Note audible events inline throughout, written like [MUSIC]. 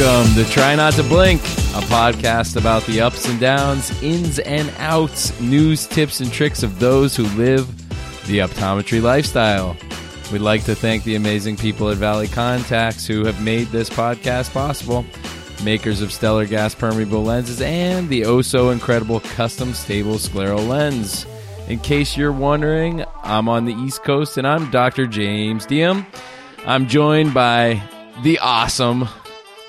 Welcome to Try Not to Blink, a podcast about the ups and downs, ins and outs, news, tips, and tricks of those who live the optometry lifestyle. We'd like to thank the amazing people at Valley Contax who have made this podcast possible, makers of stellar gas permeable lenses and the oh so incredible custom stable scleral lens. In case you're wondering, I'm on the East Coast and I'm Dr. James Diem. I'm joined by the awesome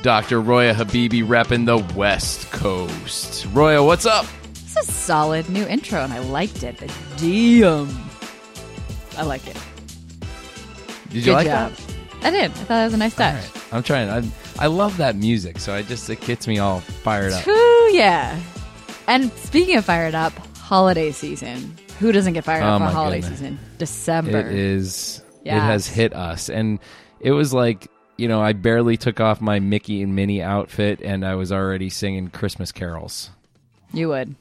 Dr. Roya Habibi repping the West Coast. Roya, what's up? It's a solid new intro, and I liked it. The Diem. I like it. Did you Good like job. that? I did. I thought it was a nice touch. right. I'm trying. I, I love that music, so I just it gets me all fired up. Ooh, yeah. And speaking of fired up, holiday season. Who doesn't get fired Oh up for my holiday goodness. season? December. It is. It has hit us, and it was like you know I barely took off my Mickey and Minnie outfit, and I was already singing Christmas carols You would.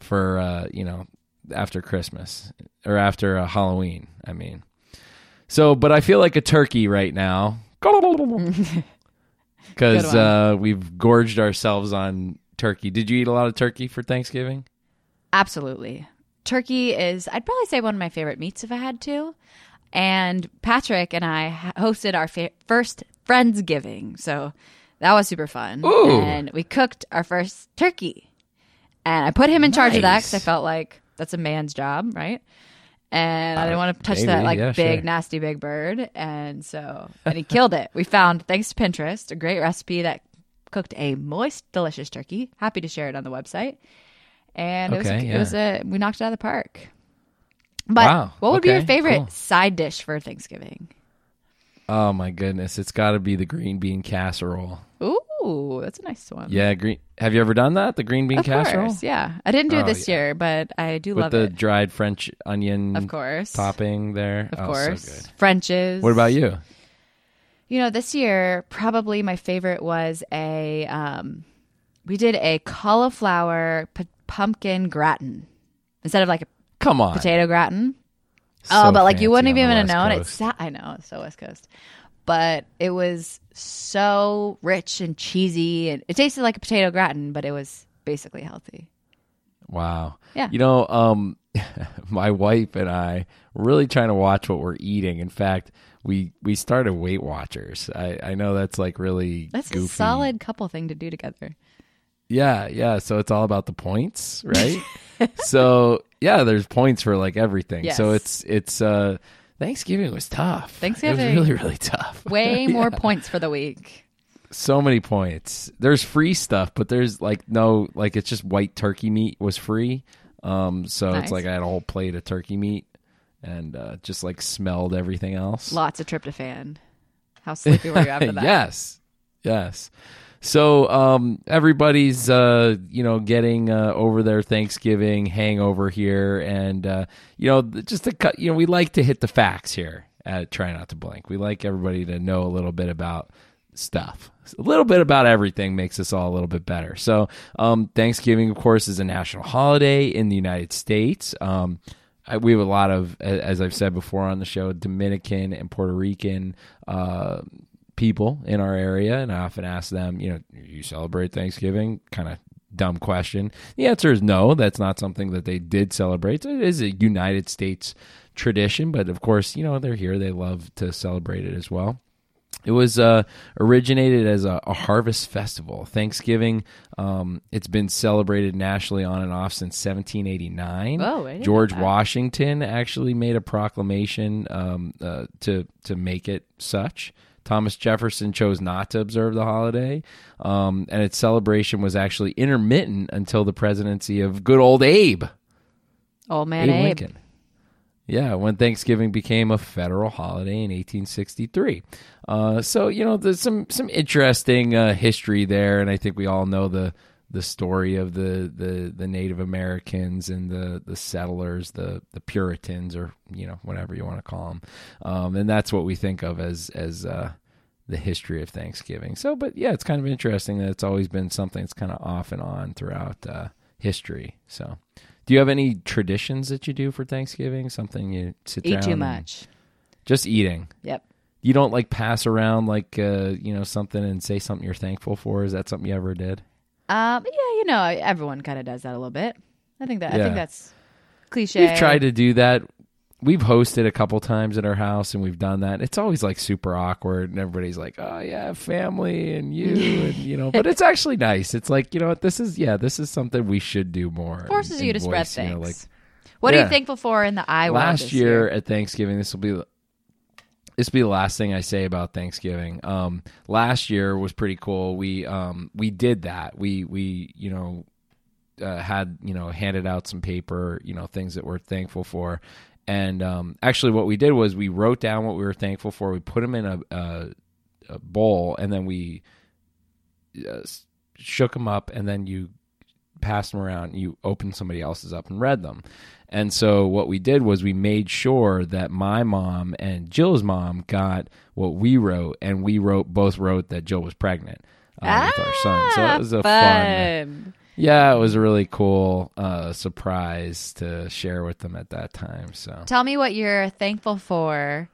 for uh, you know after Christmas or after uh, Halloween. I mean, so but I feel like a turkey right now [LAUGHS] because uh, we've gorged ourselves on turkey. Did you eat a lot of turkey for Thanksgiving? Absolutely. Turkey is, I'd probably say, one of my favorite meats if I had to. And Patrick and I hosted our fa- first Friendsgiving. So that was super fun. Ooh. And we cooked our first turkey. And I put him in charge of that because I felt like that's a man's job, right? And I didn't want to touch maybe, that like yeah, big, sure. nasty big bird. And so, and he killed it. We found, thanks to Pinterest, a great recipe that cooked a moist, delicious turkey. Happy to share it on the website and it was, Okay, it was a we knocked it out of the park. But Wow, what would be your favorite cool. side dish for Thanksgiving? Oh my goodness, it's got to be the green bean casserole. Ooh, that's a nice one. Yeah, green. Have you ever done that? The green bean of casserole course. Yeah, I didn't do it Oh, this yeah. year, but I do with love the it. dried French onion, Of course, topping there. of oh, course, so good. French's. What about you? You know, this year probably my favorite was a. Um, we did a cauliflower p- pumpkin gratin instead of like a Come on, potato gratin. So oh, but like you wouldn't the even have known. Coast. It's I know it's so West Coast, but it was so rich and cheesy, and it tasted like a potato gratin, but it was basically healthy. Wow. Yeah. You know, um, [LAUGHS] my wife and I were really trying to watch what we're eating. In fact, we we started Weight Watchers. I, I know that's like really That's goofy. a solid couple thing to do together. Yeah, yeah. So it's all about the points, right? [LAUGHS] so yeah, there's points for like everything. So it's it's uh Thanksgiving was tough. Thanksgiving. It was really, really tough. [LAUGHS] Way more points for the week. so many points. There's free stuff, but there's like no like it's just white turkey meat was free. Um so Nice. it's like I had a whole plate of turkey meat and uh just like smelled everything else. Lots of tryptophan. How sleepy were you after [LAUGHS] that? yes. Yes. So um everybody's uh you know getting uh over their Thanksgiving hangover here and uh you know just to cut you know we like to hit the facts here at try not to blink. We like everybody to know a little bit about stuff. A little bit about everything makes us all a little bit better. So, um, Thanksgiving, of course, is a national holiday in the United States. Um, we have a lot of, as I've said before on the show, Dominican and Puerto Rican uh, people in our area, and I often ask them, you know, you celebrate Thanksgiving? Kind of dumb question. The answer is no. That's not something that they did celebrate. It is a United States tradition, but of course, you know, they're here. They love to celebrate it as well. It was uh, originated as a, a harvest festival. Thanksgiving, um, it's been celebrated nationally on and off since 1789. Oh, George. Washington actually made a proclamation um, uh, to to make it such. Thomas Jefferson chose not to observe the holiday, um, and its celebration was actually intermittent until the presidency of good old Abe. Old man Abe Abe. Lincoln. Yeah, when Thanksgiving became a federal holiday in 1863. Uh, so you know, there's some some interesting uh, history there, and I think we all know the the story of the, the, the Native Americans and the, the settlers, the the Puritans, or you know whatever you want to call them, um, and that's what we think of as as uh, the history of Thanksgiving. So, but yeah, it's kind of interesting that it's always been something that's kind of off and on throughout uh, history. So, do you have any traditions that you do for Thanksgiving? Something you sit down Eat too much. just eating. Yep. you don't like pass around like uh, you know something and say something you're thankful for. Is that something you ever did? Um, yeah, you know, everyone kind of does that a little bit. I think that I Yeah. think that's cliche. We've tried to do that. We've hosted a couple times at our house and we've done that. It's always like super awkward and everybody's like, "Oh yeah, family and you [LAUGHS] and you know." But it's actually nice. It's like, you know what? This is yeah, this is something we should do more. forces and- you to and spread voice, you things. know, like what are Yeah. you thankful for in the I world last this year, at Thanksgiving, this will be this will be the last thing I say about Thanksgiving. Um, last year was pretty cool. We um, we did that. We we you know uh, had you know handed out some paper, you know things that we're thankful for, and um, actually what we did was we wrote down what we were thankful for. We put them in a, a, a bowl, and then we uh, shook them up, and then you passed them around. You opened somebody else's up and read them. And so what we did was we made sure that my mom and Jill's mom got what we wrote, and we wrote both wrote that Jill was pregnant uh, with our son. So it was a fun, fun. yeah, it was a really cool uh, surprise to share with them at that time. So Tell me what you're thankful for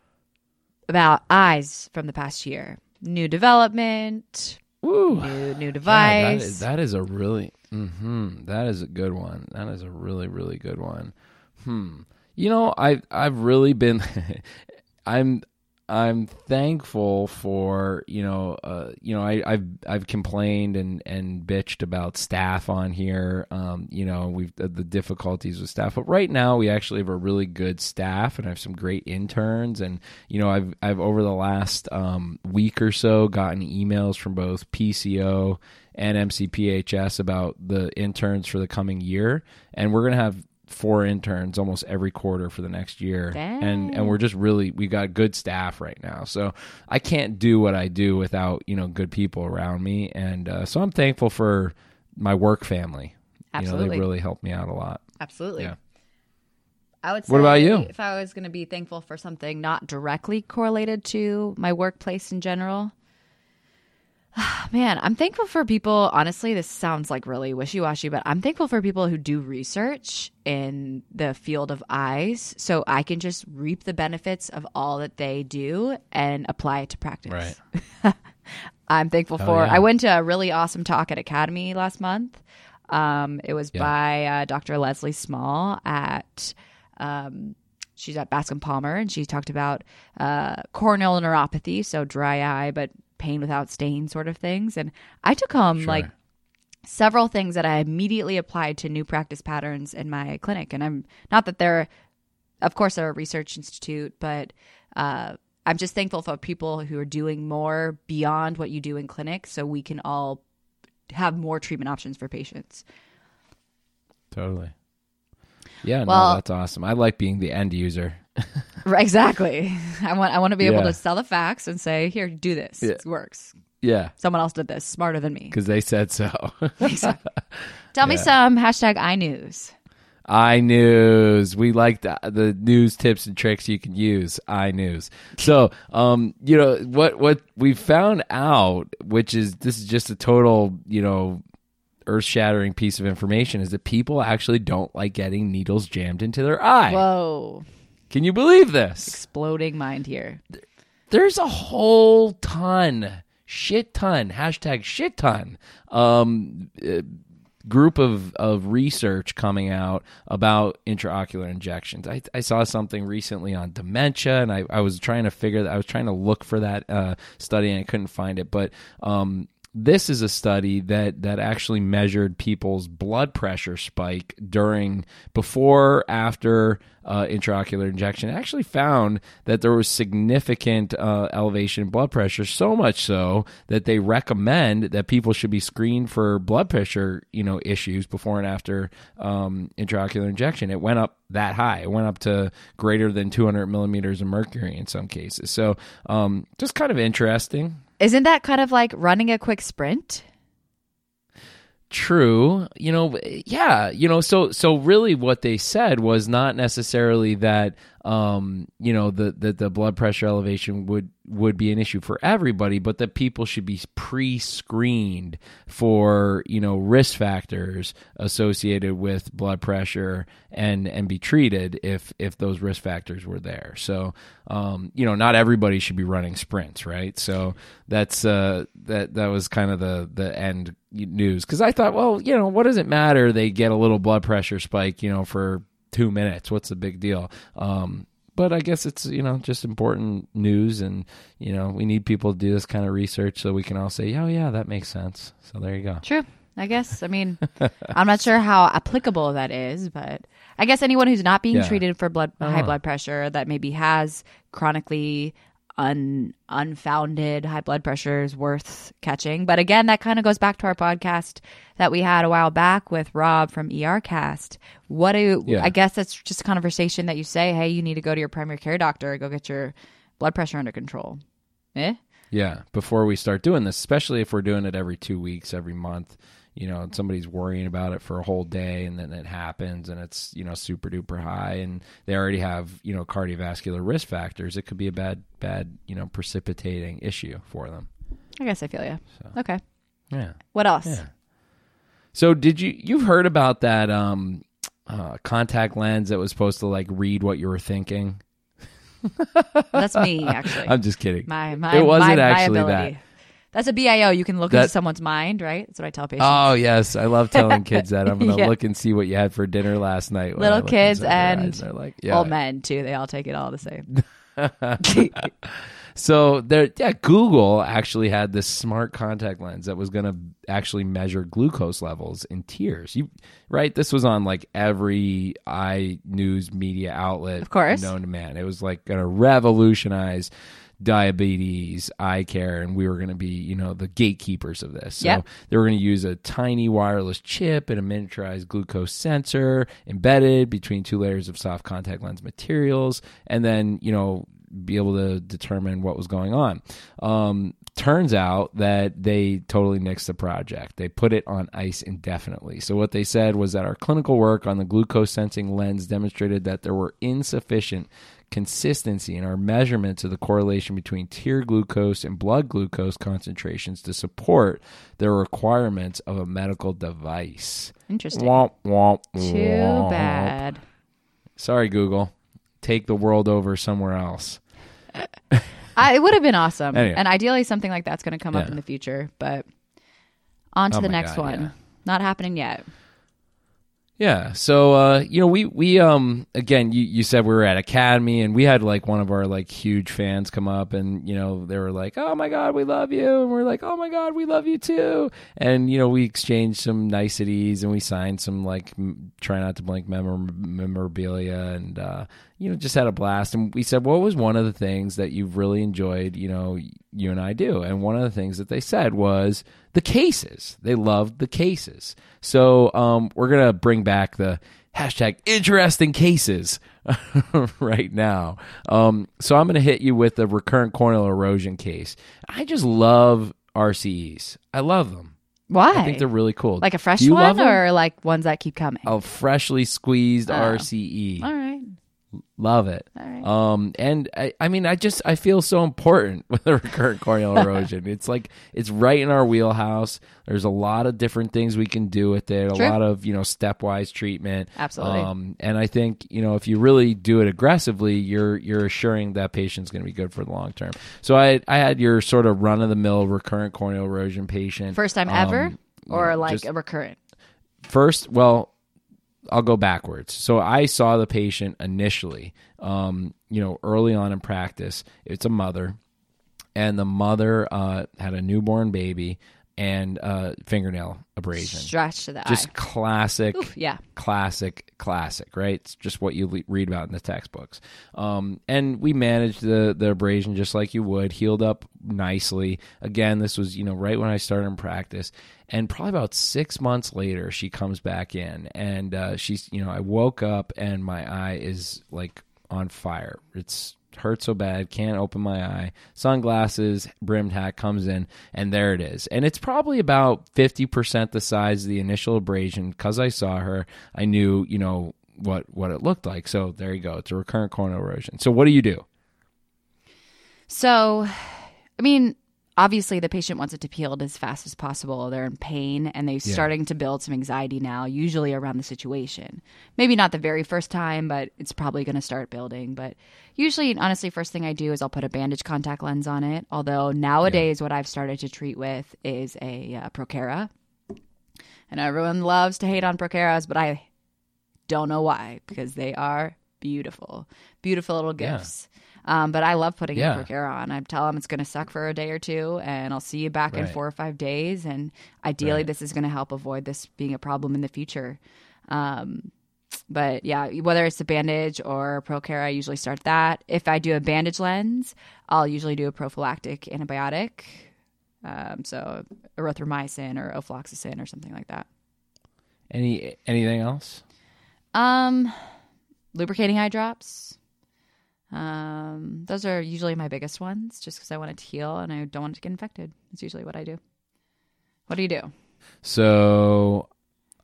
about eyes from the past year. New development, woo. new new Yeah, device. that, is, that is a really hmm that is a good one. That is a really really good one. Hmm. You know, I I've really been [LAUGHS] I'm I'm thankful for you know uh, you know I, I've I've complained and, and bitched about staff on here. Um, you know we've the, difficulties with staff but right now we actually have a really good staff and I have some great interns. And you know I've I've over the last um, week or so gotten emails from both PCO and MCPHS about the interns for the coming year. And we're gonna have four interns almost every quarter for the next year and and we're just really we got good staff right now so i can't do what i do without you know good people around me and uh, so i'm thankful for my work family you know Absolutely. they really helped me out a lot Absolutely. Yeah. I would say What about you? if I was going to be thankful for something not directly correlated to my workplace in general, [SIGHS] man, I'm thankful for people. Honestly, this sounds like really wishy washy, but I'm thankful for people who do research in the field of eyes so I can just reap the benefits of all that they do and apply it to practice. right [LAUGHS] I'm thankful for. yeah. I went to a really awesome talk at Academy last month. Um, it was Yeah. by uh, Dr. Leslie Small at. Um, she's at Bascom Palmer, and she talked about uh, corneal neuropathy, so dry eye but pain without stain, sort of things. And I took home Sure. like several things that I immediately applied to new practice patterns in my clinic. And I'm not that they're, of course, they're a research institute, but uh, I'm just thankful for people who are doing more beyond what you do in clinic so we can all have more treatment options for patients. totally yeah Well- no that's awesome i like being the end user [LAUGHS] Right, exactly. I want I want to be able Yeah. to sell the facts and say, here, do this. Yeah. It works. yeah Someone else did this smarter than me. because they said so [LAUGHS] [LAUGHS] Tell me some hashtag iNews. iNews. We like the, the news tips and tricks you can use. iNews. So, um, you know what what we found out, which is this is just a total, you know, earth shattering piece of information, is that people actually don't like getting needles jammed into their eye. Whoa. Can you believe this? Exploding mind here. there's a whole ton, shit ton, hashtag shit ton, um, uh, group of, of research coming out about intraocular injections. I, I saw something recently on dementia, and I, I was trying to figure that I was trying to look for that uh, study, and I couldn't find it. But um, this is a study that that actually measured people's blood pressure spike during before after uh, intraocular injection. Actually found that there was significant uh, elevation in blood pressure, so much so that they recommend that people should be screened for blood pressure, you know, issues before and after um, intraocular injection. It went up that high. It went up to greater than 200 millimeters of mercury in some cases. So um, just kind of interesting. Isn't that kind of like running a quick sprint? True. You know, yeah, you know, so so really what they said was not necessarily that um, you know, the, the the blood pressure elevation would would be an issue for everybody, but that people should be pre-screened for, you know, risk factors associated with blood pressure and and be treated if if those risk factors were there. So, um, you know, not everybody should be running sprints, right? So that's uh that that was kind of the the end news because I thought, well, you know, what does it matter? They get a little blood pressure spike, you know, for two minutes. What's the big deal? Um, but I guess it's you know just important news, and you know we need people to do this kind of research so we can all say, oh yeah, that makes sense. So there you go. True. I guess. I mean, I'm not sure how applicable that is, but I guess anyone who's not being Yeah. treated for blood high Uh-huh. blood pressure that maybe has chronically un unfounded high blood pressure is worth catching. But again, that kind of goes back to our podcast that we had a while back with Rob from ERcast. What do Yeah. I guess that's just a conversation that you say, hey, you need to go to your primary care doctor, go get your blood pressure under control. Eh? Yeah, before we start doing this, especially if we're doing it every two weeks, every month, you know, somebody's worrying about it for a whole day and then it happens and it's, you know, super duper high and they already have, you know, cardiovascular risk factors, it could be a bad, bad, you know, precipitating issue for them. I guess I feel you. Okay. Yeah. What else? Yeah. So did you, you've heard about that, um, uh, contact lens that was supposed to like read what you were thinking? That's me, actually. [LAUGHS] I'm just kidding. my my it wasn't my, actually my that. That's a BIO. You can look into someone's mind, right? That's what I tell patients. Oh yes, I love telling [LAUGHS] kids that. I'm gonna Yeah. look and see what you had for dinner last night. Little kids and like, yeah. Old men too. They all take it all the same. [LAUGHS] [LAUGHS] So there, yeah, Google actually had this smart contact lens that was gonna actually measure glucose levels in tears. You right? This was on like every eye news media outlet, Of course. known to man. It was like gonna revolutionize diabetes eye care and we were going to be you know the gatekeepers of this. So Yep. they were going to use a tiny wireless chip and a miniaturized glucose sensor embedded between two layers of soft contact lens materials and then you know be able to determine what was going on. Um, turns out that they totally nixed the project. They put it on ice indefinitely. So what they said was that our clinical work on the glucose sensing lens demonstrated that there were insufficient consistency in our measurements of the correlation between tear glucose and blood glucose concentrations to support the requirements of a medical device. Interesting. Womp, womp, Too womp. bad. Sorry, Google. Take the world over somewhere else. Uh, I, it would have been awesome, Anyway. and ideally something like that's going to come up in the future. But on to Oh the next God, one. yeah. Not happening yet. Yeah. So uh, you know, we we um again you, you said we were at Academy and we had like one of our like huge fans come up and you know they were like, Oh my god, we love you and we're like, Oh my god, we love you too and you know, we exchanged some niceties and we signed some like m- try not to blink memor- memorabilia and uh you know, just had a blast. And we said, what was one of the things that you've really enjoyed, you know, you and I do? And one of the things that they said was the cases. They loved the cases. So um, we're going to bring back the hashtag interesting cases [LAUGHS] right now. Um, so I'm going to hit you with the recurrent corneal erosion case. I just love RCEs. I love them. Why? I think they're really cool. like a fresh Do you love one or like ones that keep coming? a freshly squeezed Oh. RCE. All right. Love it. Right. Um, and I, I mean, I just I feel so important [LAUGHS] with the recurrent corneal [LAUGHS] erosion. It's like it's right in our wheelhouse. There's a lot of different things we can do with it. A lot of you know stepwise treatment. Absolutely. Um, and I think you know if you really do it aggressively, you're you're assuring that patient's going to be good for the long term. So I I had your sort of run of the mill recurrent corneal erosion patient. First time Um, ever, or like just- a recurrent? first well i'll go backwards. So i saw the patient initially um, you know early on in practice. It's a mother and the mother uh, had a newborn baby and uh, fingernail abrasion. Stretch to the just eye. classic Oof, yeah. classic classic right? It's just what you le- read about in the textbooks. Um, and we managed the the abrasion just like you would healed up nicely. Again this was you know right when i started in practice and probably about six months later she comes back in and uh, she's you know i woke up and my eye is like on fire. It's hurt so bad, can't open my eye. Sunglasses, brimmed hat comes in, and there it is. And it's probably about 50% the size of the initial abrasion. Because I saw her, I knew, you know, what, what it looked like. So there you go. It's a recurrent corneal erosion. So what do you do? So, I mean, obviously the patient wants it to be healed as fast as possible. They're in pain and they're Yeah. starting to build some anxiety now, usually around the situation. Maybe not the very first time, but it's probably going to start building. But usually, honestly, first thing I do is I'll put a bandage contact lens on it. Although nowadays, what I've started to treat with is a uh, Prokera. And everyone loves to hate on Prokeras, but I don't know why because they are beautiful, beautiful little Yeah. Um, but I love putting Yeah. a Prokera on. I tell them it's going to suck for a day or two, and I'll see you back in four or five days. And ideally, Right. this is going to help avoid this being a problem in the future. Um, but yeah, whether it's a bandage or Prokera, I usually start that. If I do a bandage lens, I'll usually do a prophylactic antibiotic. Um, so erythromycin or ofloxacin or something like that. Any anything else? Um, lubricating eye drops. Um, those are usually my biggest ones, just because I want it to heal and I don't want it to get infected. That's usually what I do. What do you do? So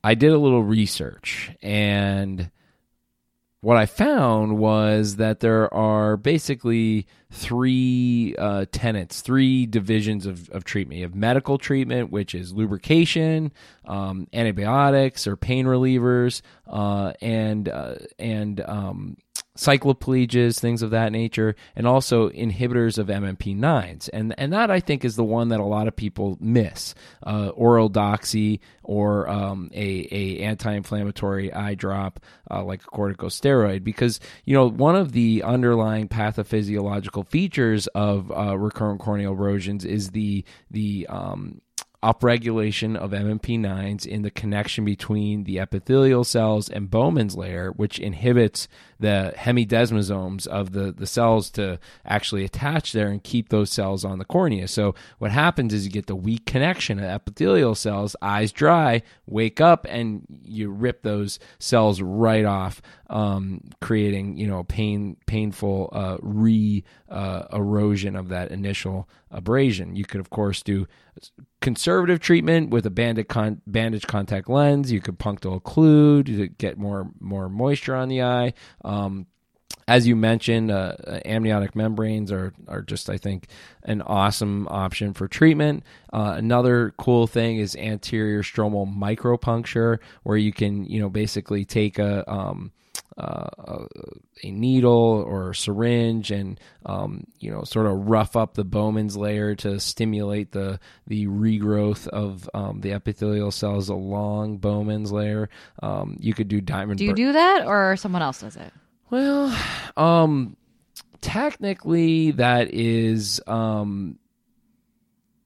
I did a little research and what I found was that there are basically three uh, tenets, three divisions of, of treatment. You have medical treatment, which is lubrication, um, antibiotics or pain relievers, uh, and uh, and um, cycloplegias, things of that nature, and also inhibitors of MMP9s. And and that I think is the one that a lot of people miss. Uh, oral doxy or um, a, a anti-inflammatory eye drop uh, like a corticosteroid because you know one of the underlying pathophysiological features of uh, recurrent corneal erosions is the the um, upregulation of MMP9s in the connection between the epithelial cells and Bowman's layer, which inhibits the hemidesmosomes of the, the cells to actually attach there and keep those cells on the cornea. So what happens is you get the weak connection of epithelial cells, eyes dry, wake up, and you rip those cells right off, um, creating you know pain painful uh, re uh, erosion of that initial abrasion. You could of course do conservative treatment with a bandage, con- bandage contact lens. You could punctal occlude to get more more moisture on the eye. Um, as you mentioned, uh, amniotic membranes are are just I think an awesome option for treatment. Uh, another cool thing is anterior stromal micropuncture, where you can you know basically take a um, uh, a, a needle or a syringe and um, you know sort of rough up the Bowman's layer to stimulate the the regrowth of um, the epithelial cells along Bowman's layer. Um, you could do diamond. Do you bur- do that or someone else does it? well, um, technically, that is um,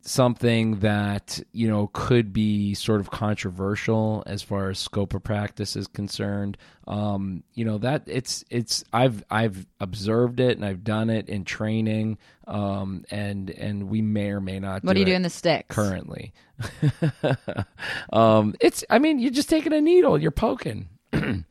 something that you know could be sort of controversial as far as scope of practice is concerned. Um, you know that it's it's I've I've observed it and I've done it in training, um, and and we may or may not. What do you do in the stick currently? [LAUGHS] um, it's I mean you're just taking a needle, you're poking. [CLEARS THROAT]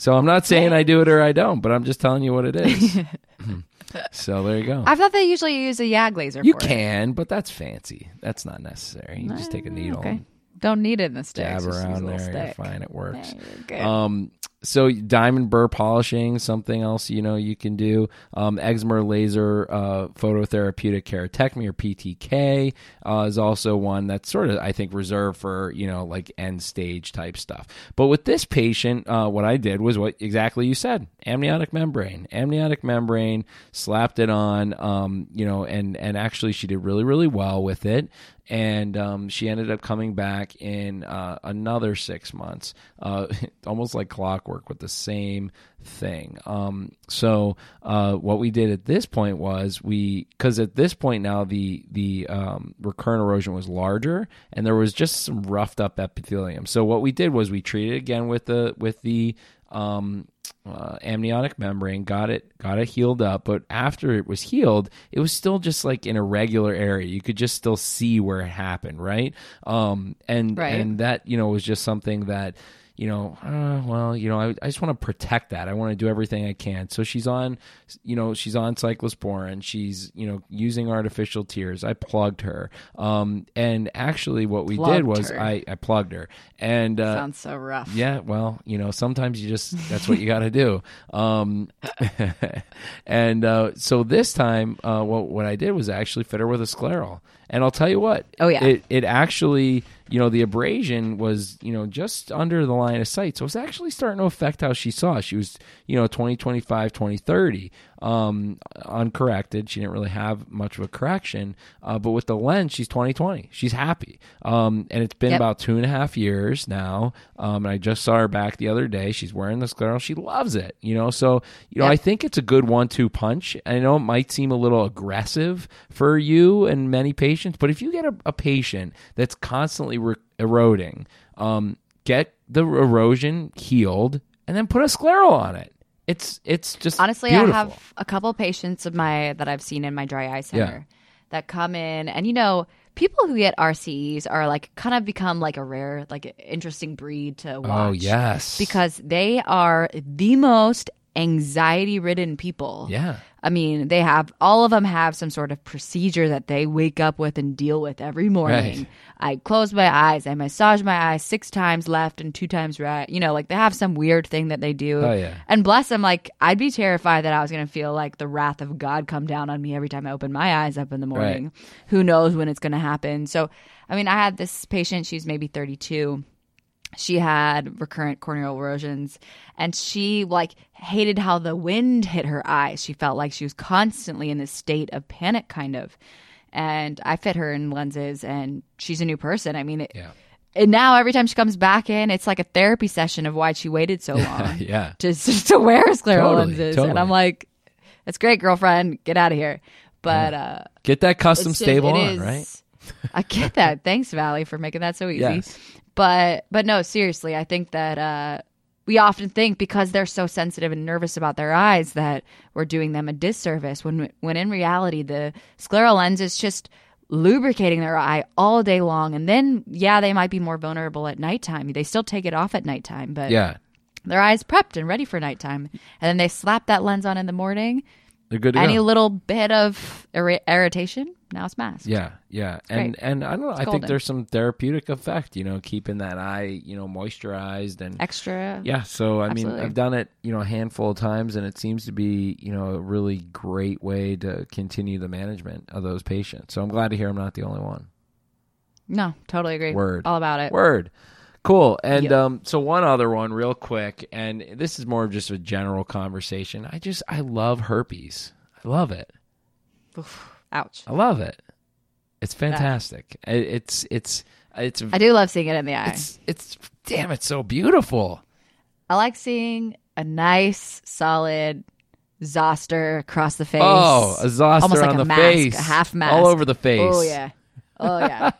So I'm not saying I do it or I don't, but I'm just telling you what it is. [LAUGHS] so there you go. I thought they usually use a YAG laser. you for it. can, but that's fancy. That's not necessary. You just take a needle, Okay. Don't need it in the sticks. dab just use a around there. You're stick. fine. It works. Yeah. Um, so diamond burr polishing, something else you know you can do. Um, excimer laser uh, phototherapeutic keratectomy or PTK uh, is also one that's sort of I think reserved for you know like end stage type stuff. But with this patient, uh, what I did was what exactly you said: amniotic membrane, amniotic membrane, slapped it on, um, you know, and and actually she did really really well with it and um, she ended up coming back in uh, another six months, uh, [LAUGHS] almost like clockwork with the same thing. Um, so uh, what we did at this point was we, because at this point now the the um, recurrent erosion was larger, and there was just some roughed up epithelium. So what we did was we treated again with the with the um, uh, amniotic membrane, got it got it healed up, but after it was healed, it was still just like in a regular area. You could just still see where it happened, right? Um, and Right. and that you know was just something that you know, uh, well, you know, I, I just want to protect that. I want to do everything I can. So she's on, you know, she's on cyclosporin. She's, you know, using artificial tears. I plugged her. Um, and actually, what we did was her. I, I plugged her. And uh, Sounds so rough. yeah, well, you know, sometimes you just that's what you got to do. Um, [LAUGHS] and uh, so this time, uh, what what I did was actually fit her with a scleral, and I'll tell you what. Oh, yeah. it it actually, you know, the abrasion was you know just under the line of sight, so it's actually starting to affect how she saw. She was you know 20, 25, 20, 30, um, uncorrected. She didn't really have much of a correction, uh, but with the lens, she's 20, 20. She's happy, um, and it's been Yep. about two and a half years now. Um, and I just saw her back the other day. She's wearing the scleral. She loves it, you know. So, you know, Yep. I think it's a good one-two punch. I know it might seem a little aggressive for you and many patients, but if you get a, a patient that's constantly re- eroding, um, get the erosion healed and then put a scleral on it. It's it's just Honestly, beautiful. I have a couple patients of my that I've seen in my dry eye center that come in, and you know, people who get RCEs are like kind of become like a rare, like interesting breed to oh, watch. Oh yes, because they are the most anxiety ridden people. yeah, I mean, they have all of them have some sort of procedure that they wake up with and deal with every morning. Right. I close my eyes, I massage my eyes six times left and two times right. You know, like they have some weird thing that they do. Oh, yeah. And bless them, like I'd be terrified that I was going to feel like the wrath of God come down on me every time I open my eyes up in the morning. Who knows when it's going to happen? So, I mean, I had this patient. She's maybe thirty-two she had recurrent corneal erosions and she like hated how the wind hit her eyes she felt like she was constantly in this state of panic kind of and i fit her in lenses and she's a new person i mean it, yeah, and now every time she comes back in it's like a therapy session of why she waited so [LAUGHS] long [LAUGHS] yeah. to, [LAUGHS] to wear scleral Totally, lenses totally. and i'm like that's great girlfriend get out of here but uh Get that custom stable on, is- right? I get that. Thanks, Valley, for making that so easy. Yes. But but no, seriously, I think that uh, we often think because they're so sensitive and nervous about their eyes that we're doing them a disservice. When when in reality, the scleral lens is just lubricating their eye all day long, and then yeah, they might be more vulnerable at nighttime. They still take it off at nighttime, but Yeah, their eyes prepped and ready for nighttime, and then they slap that lens on in the morning. They're good Any go. little bit of irri- irritation, now it's masked. Yeah, yeah, and great. and I don't know. I think there's some therapeutic effect, you know, keeping that eye, you know, moisturized and Extra. yeah. So I mean, I've done it, you know, a handful of times, and it seems to be, you know, a really great way to continue the management of those patients. So I'm glad to hear I'm not the only one. No, totally agree. Word. All about it. Word. Cool. And Yep. um, so one other one, real quick, and this is more of just a general conversation. I just I love herpes. I love it. Ouch. I love it. It's fantastic. It, it's it's it's I do love seeing it in the eye. it's it's damn it's so beautiful. I like seeing a nice, solid zoster across the face. Oh, a zoster Almost like on a the mask, face, a half mask. all over the face. Oh yeah. Oh yeah.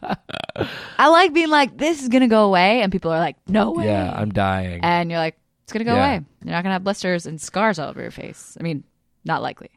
I like being like, this is gonna go away, and people are like, no way. Yeah, I'm dying. and you're like, it's gonna go Yeah. away. You're not gonna have blisters and scars all over your face. I mean, not likely.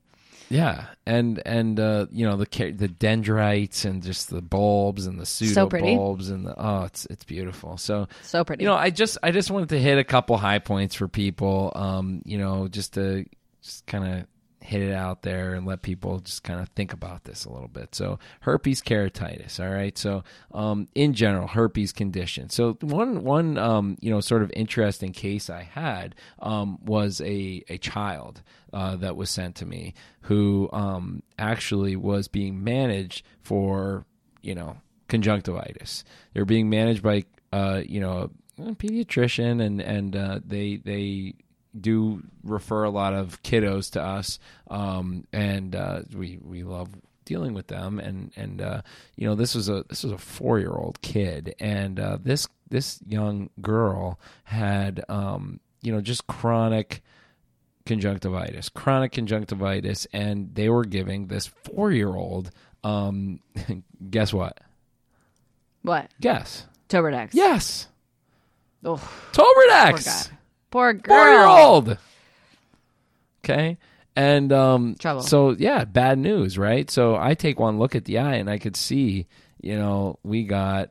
yeah, and and uh, you know the ca- the dendrites and just the bulbs and the pseudo So pretty. bulbs and the oh, it's it's beautiful. So So pretty. you know, I just I just wanted to hit a couple high points for people. Um, you know, just to just kind of hit it out there and let people just kind of think about this a little bit. So, herpes keratitis, all right? So, um, in general, herpes condition. So, one one um, you know, sort of interesting case I had um, was a a child uh, that was sent to me who um, actually was being managed for you know conjunctivitis. They were being managed by uh, you know a pediatrician, and and uh, they they do refer a lot of kiddos to us, um, and uh, we we love dealing with them. And and uh, you know this was a this was a four year old kid, and uh, this this young girl had um, you know just chronic conjunctivitis, chronic conjunctivitis, and they were giving this four year old. Um, [LAUGHS] guess what? what? Guess. Tobradex. Yes. Oh, Tobradex. Poor girl. Four year old. Okay. And um Trouble. so yeah, bad news, right? So I take one look at the eye and I could see, you know, we got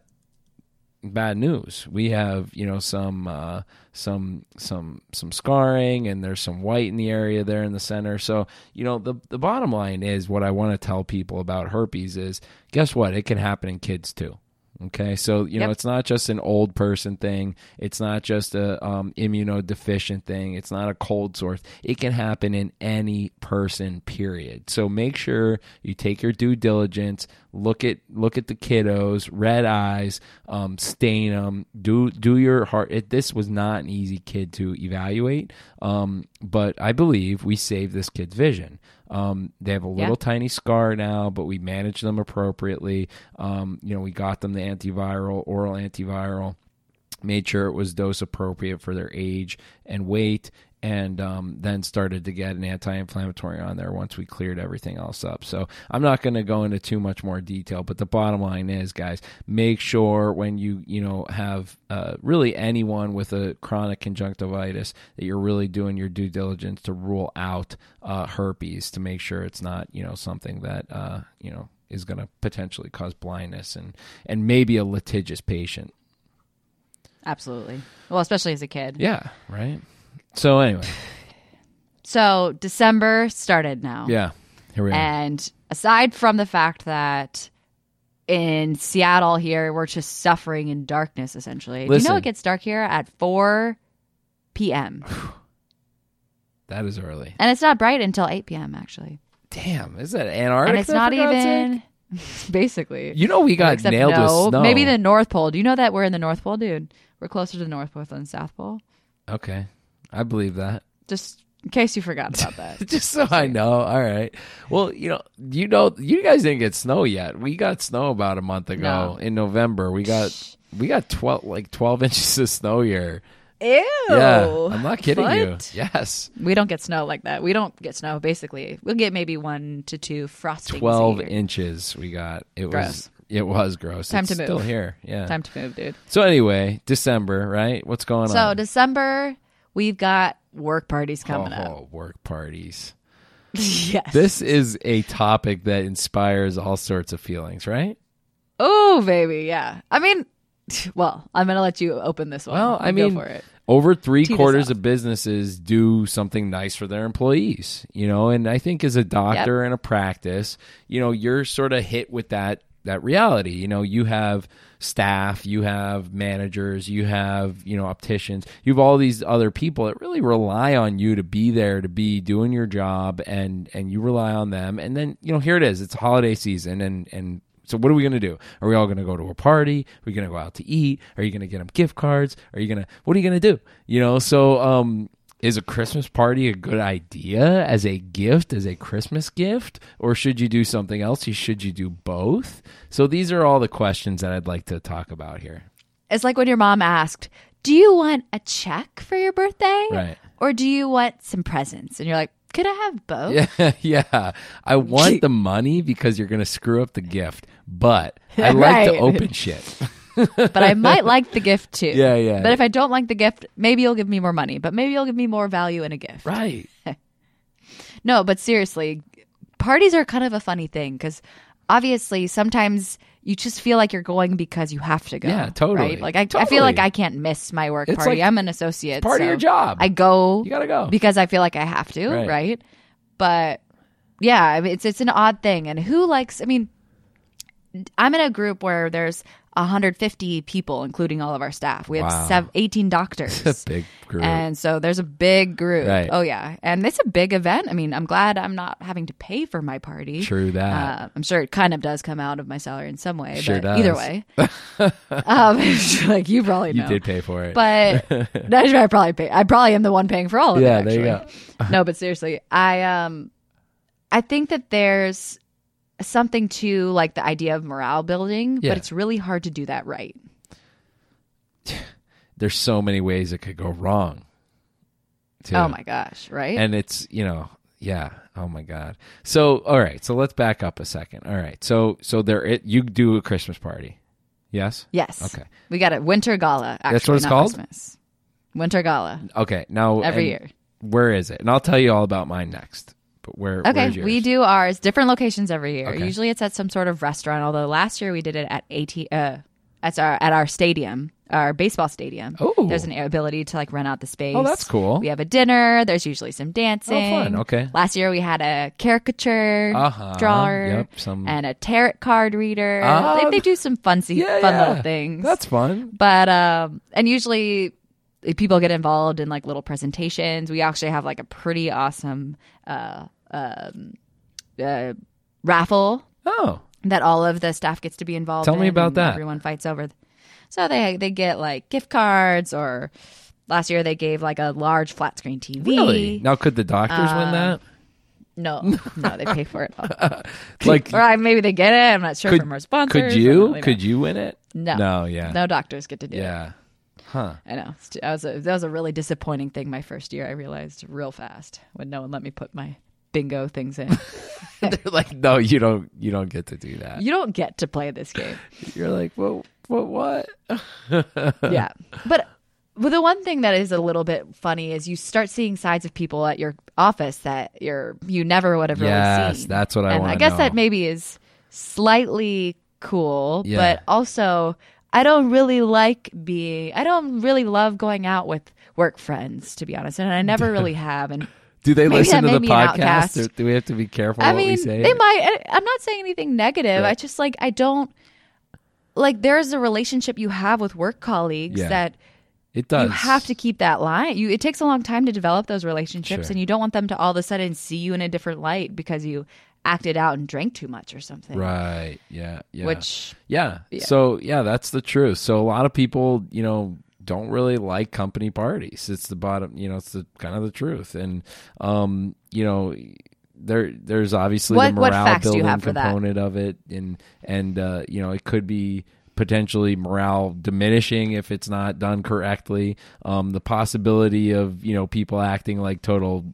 bad news. We have you know some uh, some some some scarring, and there's some white in the area there in the center. So you know the the bottom line is what I want to tell people about herpes is guess what? It can happen in kids too. Okay, so you know it's not just an old person thing. It's not just a um, immunodeficient thing. It's not a cold sore. It can happen in any person. Period. So make sure you take your due diligence. Look at look at the kiddos, red eyes, um, stain them. Do do your heart. It, this was not an easy kid to evaluate, um, but I believe we saved this kid's vision. Um, they have a little tiny scar now, but we manage them appropriately. Um, you know, we got them the antiviral, oral antiviral, made sure it was dose appropriate for their age and weight, and um, then started to get an anti-inflammatory on there once we cleared everything else up. So I'm not going to go into too much more detail, but the bottom line is, guys, make sure when you you know have uh, really anyone with a chronic conjunctivitis that you're really doing your due diligence to rule out uh, herpes to make sure it's not you know something that uh, you know is going to potentially cause blindness and and maybe a litigious patient. Absolutely. Well, especially as a kid. Yeah, right. So anyway, [LAUGHS] So December started now. yeah, here we are. And aside from the fact that in Seattle here, we're just suffering in darkness essentially. Do you Listen. know it gets dark here at 4 p.m. [SIGHS] that is early. and it's not bright until 8 p.m. actually. Damn, is that Antarctica? and it's not even [LAUGHS] basically. You know, we got Except nailed no, with snow. maybe the North Pole. Do you know that we're in the North Pole, dude? We're closer to the North Pole than the South Pole. Okay, I believe that. Just in case you forgot about that. [LAUGHS] Just so I know. All right. Well, you know, you know, you guys didn't get snow yet. We got snow about a month ago No. in November. We got we got twelve like twelve [LAUGHS] inches of snow here. Ew. Yeah, I'm not kidding you. Yes, We don't get snow like that. We don't get snow. Basically, we'll get maybe one to two frostings. a twelve year. inches we got. It Gross. was it was gross. Time it's to move. Still here. Yeah. Time to move, dude. So anyway, December, right? What's going on? So? December, we've got work parties coming up. oh, work parties. [LAUGHS] yes. This is a topic that inspires all sorts of feelings, right? Oh, baby, yeah. I mean, [SIGHS] well, I'm gonna let you open this one. Well, I Go mean, for it. over three Tee this quarters of businesses do something nice for their employees, you know, and I think as a doctor and a practice, you know, you're sort of hit with that that reality. You know, you have staff, you have managers, you have, you know, opticians, you have all these other people that really rely on you to be there to be doing your job and and you rely on them. And then, you know, here it is. It's holiday season and and so what are we going to do? Are we all going to go to a party? Are we going to go out to eat? Are you going to get them gift cards? Are you going to what are you going to do? You know, so um is a Christmas party a good idea as a gift, as a Christmas gift, or should you do something else? You should you do both? So these are all the questions that I'd like to talk about here. It's like when your mom asked, "Do you want a check for your birthday, Right. or do you want some presents?" And you're like, "Could I have both?" [LAUGHS] Yeah, yeah. I want [LAUGHS] the money because you're going to screw up the gift, but I [LAUGHS] like to open shit. [LAUGHS] but I might like the gift too. Yeah, yeah. But if I don't like the gift, maybe you'll give me more money, but maybe you'll give me more value in a gift. right. [LAUGHS] No, but seriously, parties are kind of a funny thing because obviously sometimes you just feel like you're going because you have to go. Yeah, totally. Right? Like I, I feel like I can't miss my work It's party. like I'm an associate. part of your job. I go. You got to go. because I feel like I have to, Right. right? But yeah, it's it's an odd thing. And who likes? I mean, I'm in a group where there's 150 people, including all of our staff. We have Wow. sev- 18 doctors. [LAUGHS] A Big group. And so there's a big group. Right. Oh yeah, and it's a big event. I mean, I'm glad I'm not having to pay for my party. True that. Uh, I'm sure it kind of does come out of my salary in some way. Sure but Either way, [LAUGHS] um, [LAUGHS] like you probably you did pay for it. But I probably pay. I probably am the one paying for all of Yeah, it. Yeah, there you go. no, but seriously, I um, I think that there's something to like the idea of morale building, Yeah. but it's really hard to do that right. [SIGHS] There's so many ways it could go wrong. too. Oh my gosh, right? and it's you know yeah oh my god so all right so let's back up a second all right so so there it you do a christmas party yes yes. Okay. We got a winter gala. Actually, That's what it's called? Christmas. Winter gala okay now every year. where is it and i'll tell you all about mine next but where Okay, we do ours different locations every year. Okay. Usually it's at some sort of restaurant. Although last year we did it at AT uh, That's our at our stadium, our baseball stadium. Oh. there's an ability to like rent out the space. Oh, that's cool. We have a dinner. There's usually some dancing. Oh, fun. Okay. Last year we had a caricature Uh-huh. drawer Yep, some- and a tarot card reader. Ah, they, they do some fun, yeah, fun yeah. little things. That's fun. but um, and usually people get involved in like little presentations. We actually have like a pretty awesome uh, um, uh, raffle Oh, that all of the staff gets to be involved. Tell me about that. Everyone fights over. th- So they they get like gift cards, or last year they gave like a large flat screen TV. really? Now, could the doctors Uh, win that? No, [LAUGHS] no, they pay for it. [LAUGHS] Like, or I, maybe they get it. I'm not sure could, from our sponsors. could you? really. Could you win it? No, No. Yeah. no doctors get to do it. Yeah. Huh. I know. That was a that was a really disappointing thing. My first year, I realized real fast when no one let me put my bingo things in. [LAUGHS] They're like, no, you don't. You don't get to do that. you don't get to play this game. You're like, well, what? What? [LAUGHS] yeah, but. But the one thing that is a little bit funny is you start seeing sides of people at your office that you're you never would have really Yes, seen. that's what I and I guess know. that maybe is slightly cool, Yeah. but also I don't really like being. I don't really love going out with work friends, to be honest, and I never [LAUGHS] really have. And Do they Maybe listen to the made me an podcast? Or do we have to be careful I what we mean, say? they might. I'm not saying anything negative. I just like I don't like. There's a relationship you have with work colleagues Yeah. that it does. you have to keep that line. You it takes a long time to develop those relationships, Sure. and you don't want them to all of a sudden see you in a different light because you acted out and drank too much or something. Right. Yeah. Yeah. Which Yeah. Yeah. So yeah, that's the truth. So a lot of people, you know, don't really like company parties. It's the bottom, you know, it's the kind of the truth. And um, you know, there there's obviously What- the morale facts do you building that? component of it and and uh, you know, it could be potentially morale diminishing if it's not done correctly. Um, the possibility of, you know, people acting like total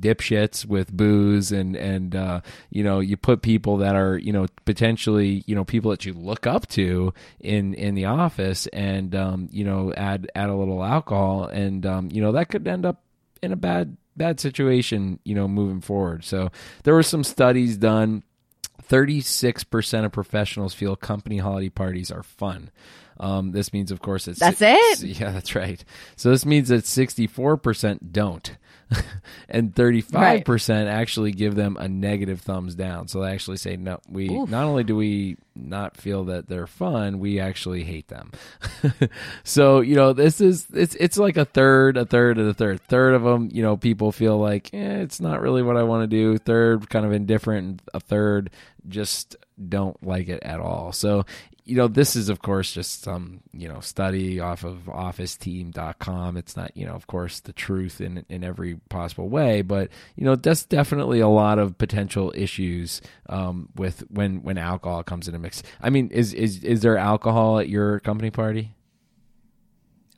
dipshits with booze and and uh, you know you put people that are you know potentially you know people that you look up to in in the office and um, you know add add a little alcohol and um, you know that could end up in a bad bad situation you know moving forward. So there were some studies done. 36% of professionals feel company holiday parties are fun um, this means of course it's That's it? yeah that's right. So this means that 64% don't [LAUGHS] and 35% actually give them a negative thumbs down. So they actually say no we not only do we not feel that they're fun we actually hate them. [LAUGHS] So you know this is it's it's like a third a third and a third third of them you know people feel like eh, it's not really what i want to do. Third kind of indifferent and a third just don't like it at all. So you know this is of course just some you know study off of officeteam.com it's not you know of course the truth in in every possible way but you know that's definitely a lot of potential issues um, with when when alcohol comes into mix. I mean is is is there alcohol at your company party?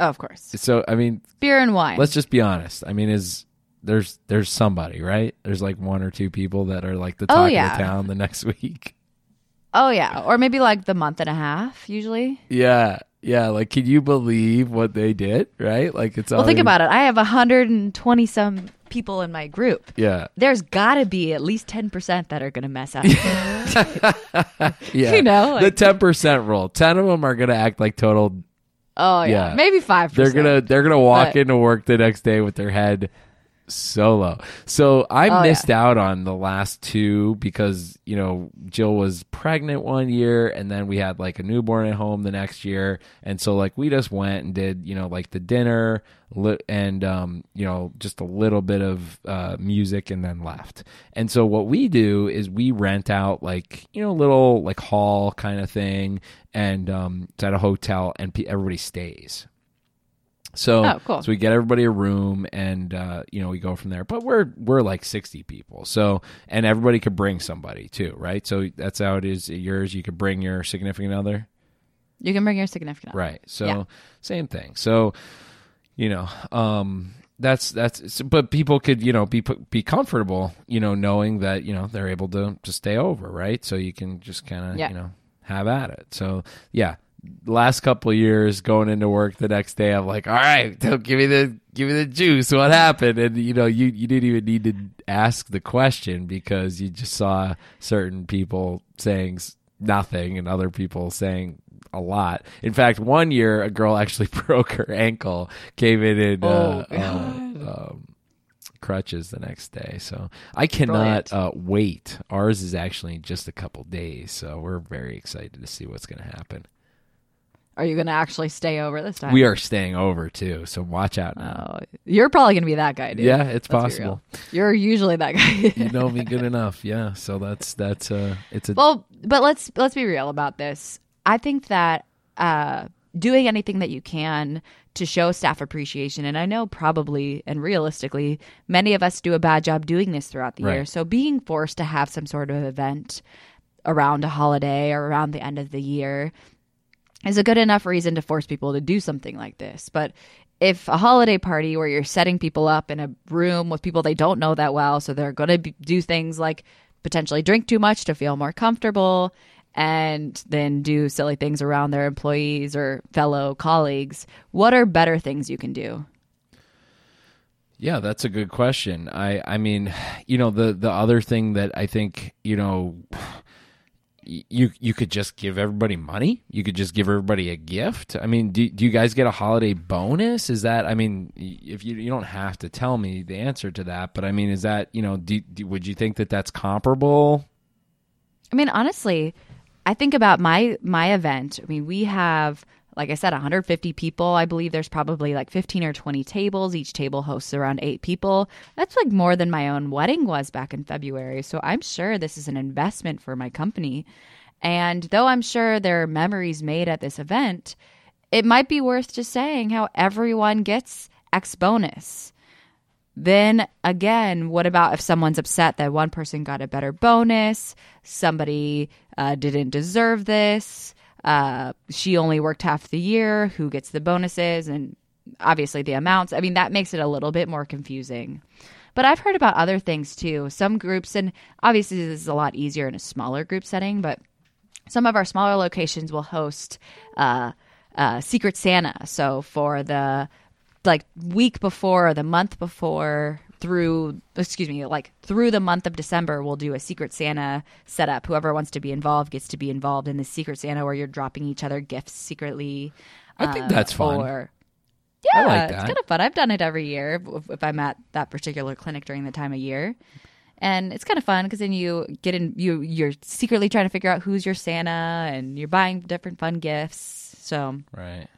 Oh, of course, so i mean beer and wine. let's just be honest. I mean is there's there's somebody right? There's like one or two people that are like the Oh, talk yeah. of the town the next [LAUGHS] week oh yeah, or maybe like the month and a half usually. Yeah, yeah. Like, can you believe what they did? Right? Like, it's all. Well, think about it. I have 120 some people in my group. Yeah, There's got to be at least 10% that are going to mess up. [LAUGHS] [LAUGHS] yeah. You know, the ten percent rule. Ten of them are gonna act like total. oh yeah, Yeah. maybe 5%. They're gonna they're gonna walk But- into work the next day with their head so low. So I Oh, missed out on the last two because you know Jill was pregnant one year, and then we had like a newborn at home the next year, and so like we just went and did you know like the dinner li- and um you know just a little bit of uh, music and then left. And so what we do is we rent out like you know little like hall kind of thing, and um it's at a hotel, and pe- everybody stays. So, Oh, cool. so we get everybody a room, and uh, you know we go from there. But we're we're like sixty people, so and everybody could bring somebody too, right? So that's how it is. Yours, you could bring your significant other, You can bring your significant other. right? So Yeah. same thing. So you know, um, that's that's. But people could you know be be comfortable, you know, knowing that you know they're able to to stay over, right? So you can just kind of Yeah. you know have at it. So yeah, last couple of years going into work the next day, I'm like, all right, [LAUGHS] don't give me the give me the juice. What happened? And you know, you you didn't even need to ask the question because you just saw certain people saying nothing and other people saying a lot. In fact, one year a girl [LAUGHS] actually [LAUGHS] broke her ankle, came in uh, Oh, uh, um, crutches the next day. So I cannot uh, wait. Ours is actually just a couple days, so we're very excited to see what's going to happen. Are you going to actually stay over this time? We are staying over too, so watch out now. Oh, you're probably going to be that guy, dude. yeah, it's Let's possible. You're usually that guy. you [LAUGHS] know me good enough. Yeah, so that's that's uh, it's a Well, but let's let's be real about this. I think that uh, doing anything that you can to show staff appreciation, and I know probably and realistically, many of us do a bad job doing this throughout the year. So being forced to have some sort of event around a holiday or around the end of the year is a good enough reason to force people to do something like this. But if a holiday party where you're setting people up in a room with people they don't know that well, so they're going to do things like potentially drink too much to feel more comfortable and then do silly things around their employees or fellow colleagues, what are better things you can do? Yeah, that's a good question. I I mean, [SIGHS] you know, the the other thing that I think, you know, you you could just give everybody money. You could just give everybody a gift. I mean, do do you guys get a holiday bonus? Is that I mean, if you you don't have to tell me the answer to that, but I mean, is that, you know, do, do, would you think that that's comparable? I mean, honestly, I think about my my event. I mean, we have like I said 150 people. I believe there's probably like 15 or 20 tables. Each table hosts around 8 people. That's like more than my own wedding was back in February. So I'm sure this is an investment for my company. And though I'm sure there are memories made at this event, it might be worth just saying how everyone gets X bonus. Then again, what about if someone's upset that one person got a better bonus, somebody uh, didn't deserve this, uh, she only worked half the year, who gets the bonuses, and obviously the amounts? I mean, that makes it a little bit more confusing. But I've heard about other things too. Some groups, and obviously this is a lot easier in a smaller group setting, but some of our smaller locations will host uh, uh, Secret Santa. So for the like week before or the month before through excuse me like through the month of december we'll do a secret santa setup whoever wants to be involved gets to be involved in the secret santa where you're dropping each other gifts secretly I think uh, that's fun. or I yeah like it's kind of fun i've done it every year if, if i'm at that particular clinic during the time of year and it's kind of fun because then you get in you you're secretly trying to figure out who's your santa and you're buying different fun gifts so Right.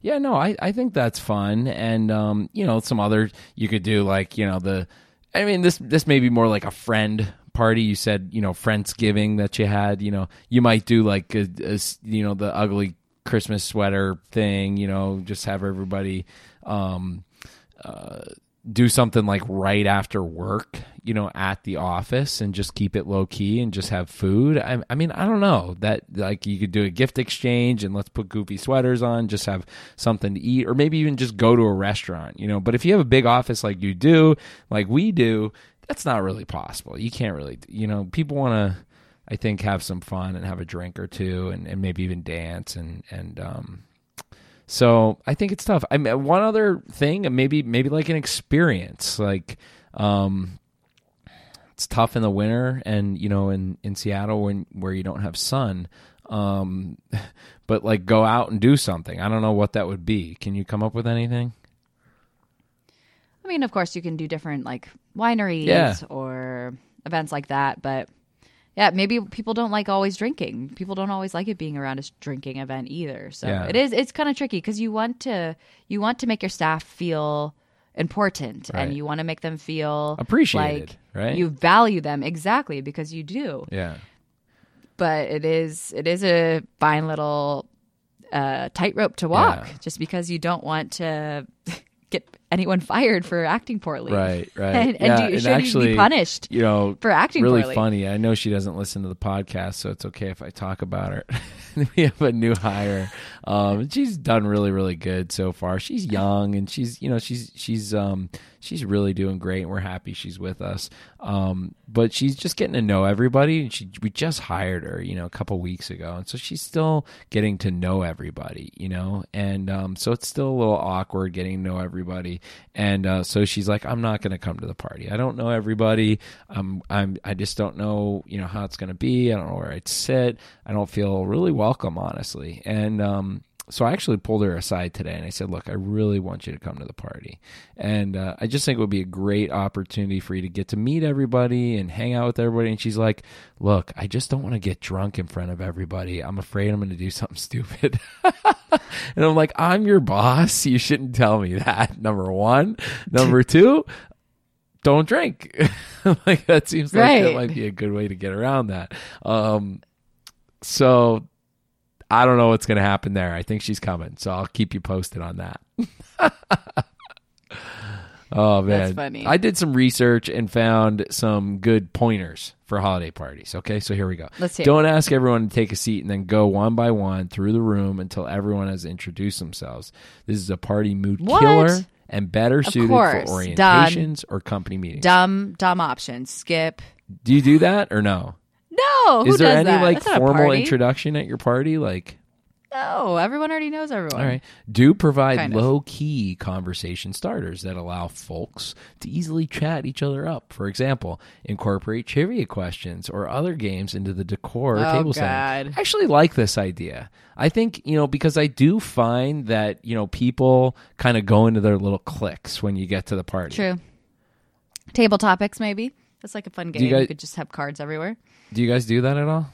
Yeah, no, I, I think that's fun. And um, you know, some other you could do like, you know, the I mean this this may be more like a friend party. You said, you know, Friendsgiving that you had, you know, you might do like a, a you know, the ugly Christmas sweater thing, you know, just have everybody um uh do something like right after work, you know, at the office and just keep it low key and just have food. I, I mean, I don't know that like you could do a gift exchange and let's put goofy sweaters on, just have something to eat, or maybe even just go to a restaurant, you know. But if you have a big office like you do, like we do, that's not really possible. You can't really, you know, people want to, I think, have some fun and have a drink or two and, and maybe even dance and, and, um, so I think it's tough. I mean, one other thing, maybe maybe like an experience, like um, it's tough in the winter, and you know, in in Seattle when where you don't have sun. Um, [LAUGHS] but like go out and do something. I don't know what that would be. Can you come up with anything? I mean, of course, you can do different like wineries Yeah. or events like that, but yeah, maybe people don't like always drinking. People don't always like it being around a drinking event either. So Yeah. it is it's kind of tricky because you want to you want to make your staff feel important Right. and you want to make them feel Appreciated, like right? You value them exactly because you do. Yeah. But it is it is a fine little uh, tightrope to walk Yeah. just because you don't want to [LAUGHS] get anyone [LAUGHS] fired for acting poorly. Right, [LAUGHS] right. And, and Yeah, do, and should actually, be punished You know, for acting really poorly? funny. I know she doesn't listen to the podcast, so it's okay if I talk about her. [LAUGHS] we have a new hire. Um, she's done really, really good so far. She's young and she's, you know, she's she's um she's really doing great, and we're happy she's with us. Um, but she's just getting to know everybody. And she we just hired her, you know, a couple weeks ago, and so she's still getting to know everybody, you know, and um, so it's still a little awkward getting to know everybody. and uh, so she's like, I'm not going to come to the party. I don't know everybody. I'm I'm I just don't know you know how it's going to be. I don't know where I'd sit. I don't feel really welcome, honestly. And um, so I actually pulled her aside today and I said, "Look, I really want you to come to the party, and uh, I just think it would be a great opportunity for you to get to meet everybody and hang out with everybody." And she's like, "Look, I just don't want to get drunk in front of everybody. I'm afraid I'm going to do something [LAUGHS] stupid." and I'm like, "I'm your boss. You shouldn't tell me that." [LAUGHS] Number one, number [LAUGHS] two. Don't drink. like that seems like Right. that might be a good way to get around that. Um, so I don't know what's going to happen there. I think she's coming, so I'll keep you posted on that. [LAUGHS] oh man, That's funny. I did some research and found some good pointers for holiday parties. Okay, so here we go. Let's hear. Don't ask everyone to take a seat and then go one by one through the room until everyone has introduced themselves. This is a party mood What? killer and better suited course. for orientations or company meetings. Dumb, dumb options. Skip. Do you do that or no? No. Who is there does any that? like That's not a formal party. introduction at your party? Like No, everyone already knows everyone. All right. Do provide Kind of. low key conversation starters that allow folks to easily chat each other up. For example, incorporate trivia questions or other games into the decor Oh, table God. I actually like this idea. I think, you know, because I do find that, you know, people kind of go into their little cliques when you get to the party. True. Table topics, maybe. That's like a fun game. you You, guys- could just have cards everywhere. Do you guys do that at all?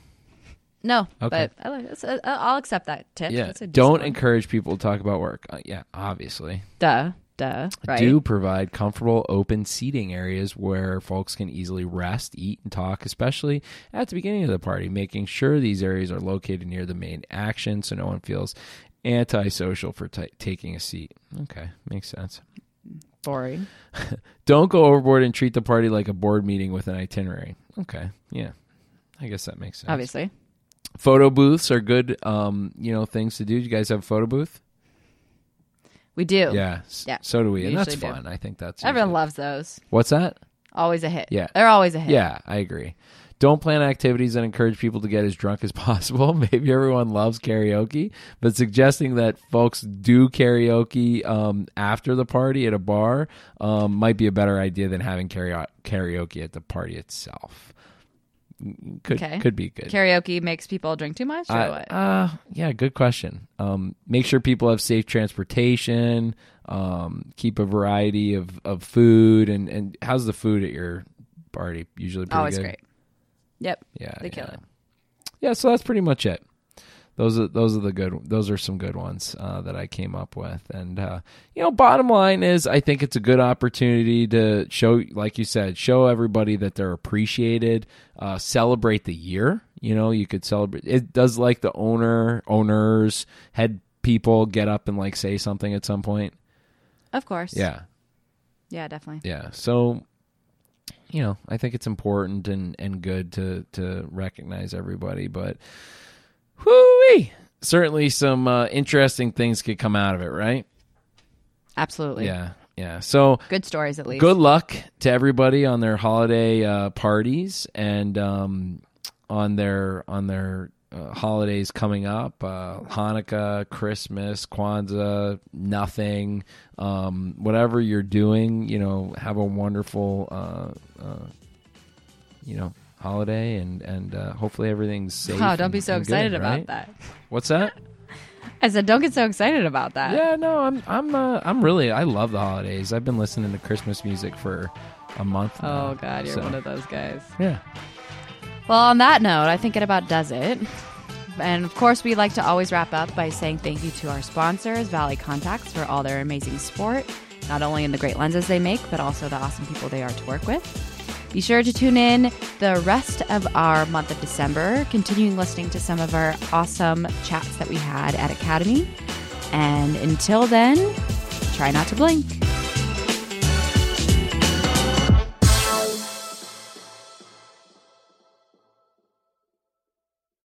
No, Okay. but I like, that's a, I'll accept that tip. Yeah. That's a decent Don't one. encourage people to talk about work. Uh, yeah, obviously. Duh, duh. Right. do provide comfortable open seating areas where folks can easily rest, eat, and talk, especially at the beginning of the party, making sure these areas are located near the main action so no one feels antisocial for t- taking a seat. Okay, makes sense. Boring. [LAUGHS] Don't go overboard and treat the party like a board meeting with an itinerary. Okay, yeah. I guess that makes sense. Obviously. Photo booths are good, um, you know, things to do. Do you guys have a photo booth? We do. Yeah, s- Yeah, So do we, we and that's usually do. fun. I think that's Everyone usually- loves those. What's that? Always a hit. Yeah. They're always a hit. Yeah, I agree. Don't plan activities that encourage people to get as drunk as [LAUGHS] possible. [LAUGHS] Maybe everyone loves karaoke, but suggesting that folks do karaoke um, after the party at a bar um, might be a better idea than having karaoke karaoke at the party itself. Could Okay. could be good. Karaoke makes people drink too much or I- what? uh, yeah, good question. Um, make sure people have safe transportation. Um, keep a variety of, of food and, and how's the food at your party? Usually pretty Always good. great. Yep. Yeah, They kill it. Yeah, so that's pretty much it. Those are those are the good. Those are some good ones uh, that I came up with, and uh, you know, bottom line is, I think it's a good opportunity to show, like you said, show everybody that they're appreciated. Uh, celebrate the year. You know, you could celebrate. It does like the owner, owners, head people get up and like say something at some point. Of course. Yeah, Yeah, definitely. yeah. So, you know, I think it's important and, and good to to recognize everybody, but whoo certainly some uh, interesting things could come out of it, right? Absolutely. Yeah, yeah. So Good stories at least. good luck to everybody on their holiday uh, parties and um, on their on their uh, holidays coming up uh, Hanukkah, Christmas, Kwanzaa, nothing, um, whatever you're doing, you know, have a wonderful, uh, uh, you know, holiday and and uh, hopefully everything's safe. Oh, don't and- be so and good, excited about right? that. What's that? [LAUGHS] I said, don't get so excited about that. Yeah, no, I'm I'm uh, I'm really I love the holidays. I've been listening to Christmas music for a month. now, Oh God, you're so- one of those guys. yeah. Well, on that note, I think it about does it. And of course, we like to always wrap up by saying thank you to our sponsors, Valley Contax, for all their amazing support, not only in the great lenses they make, but also the awesome people they are to work with. Be sure to tune in the rest of our month of December, continuing listening to some of our awesome chats that we had at Academy. And until then, try not to blink.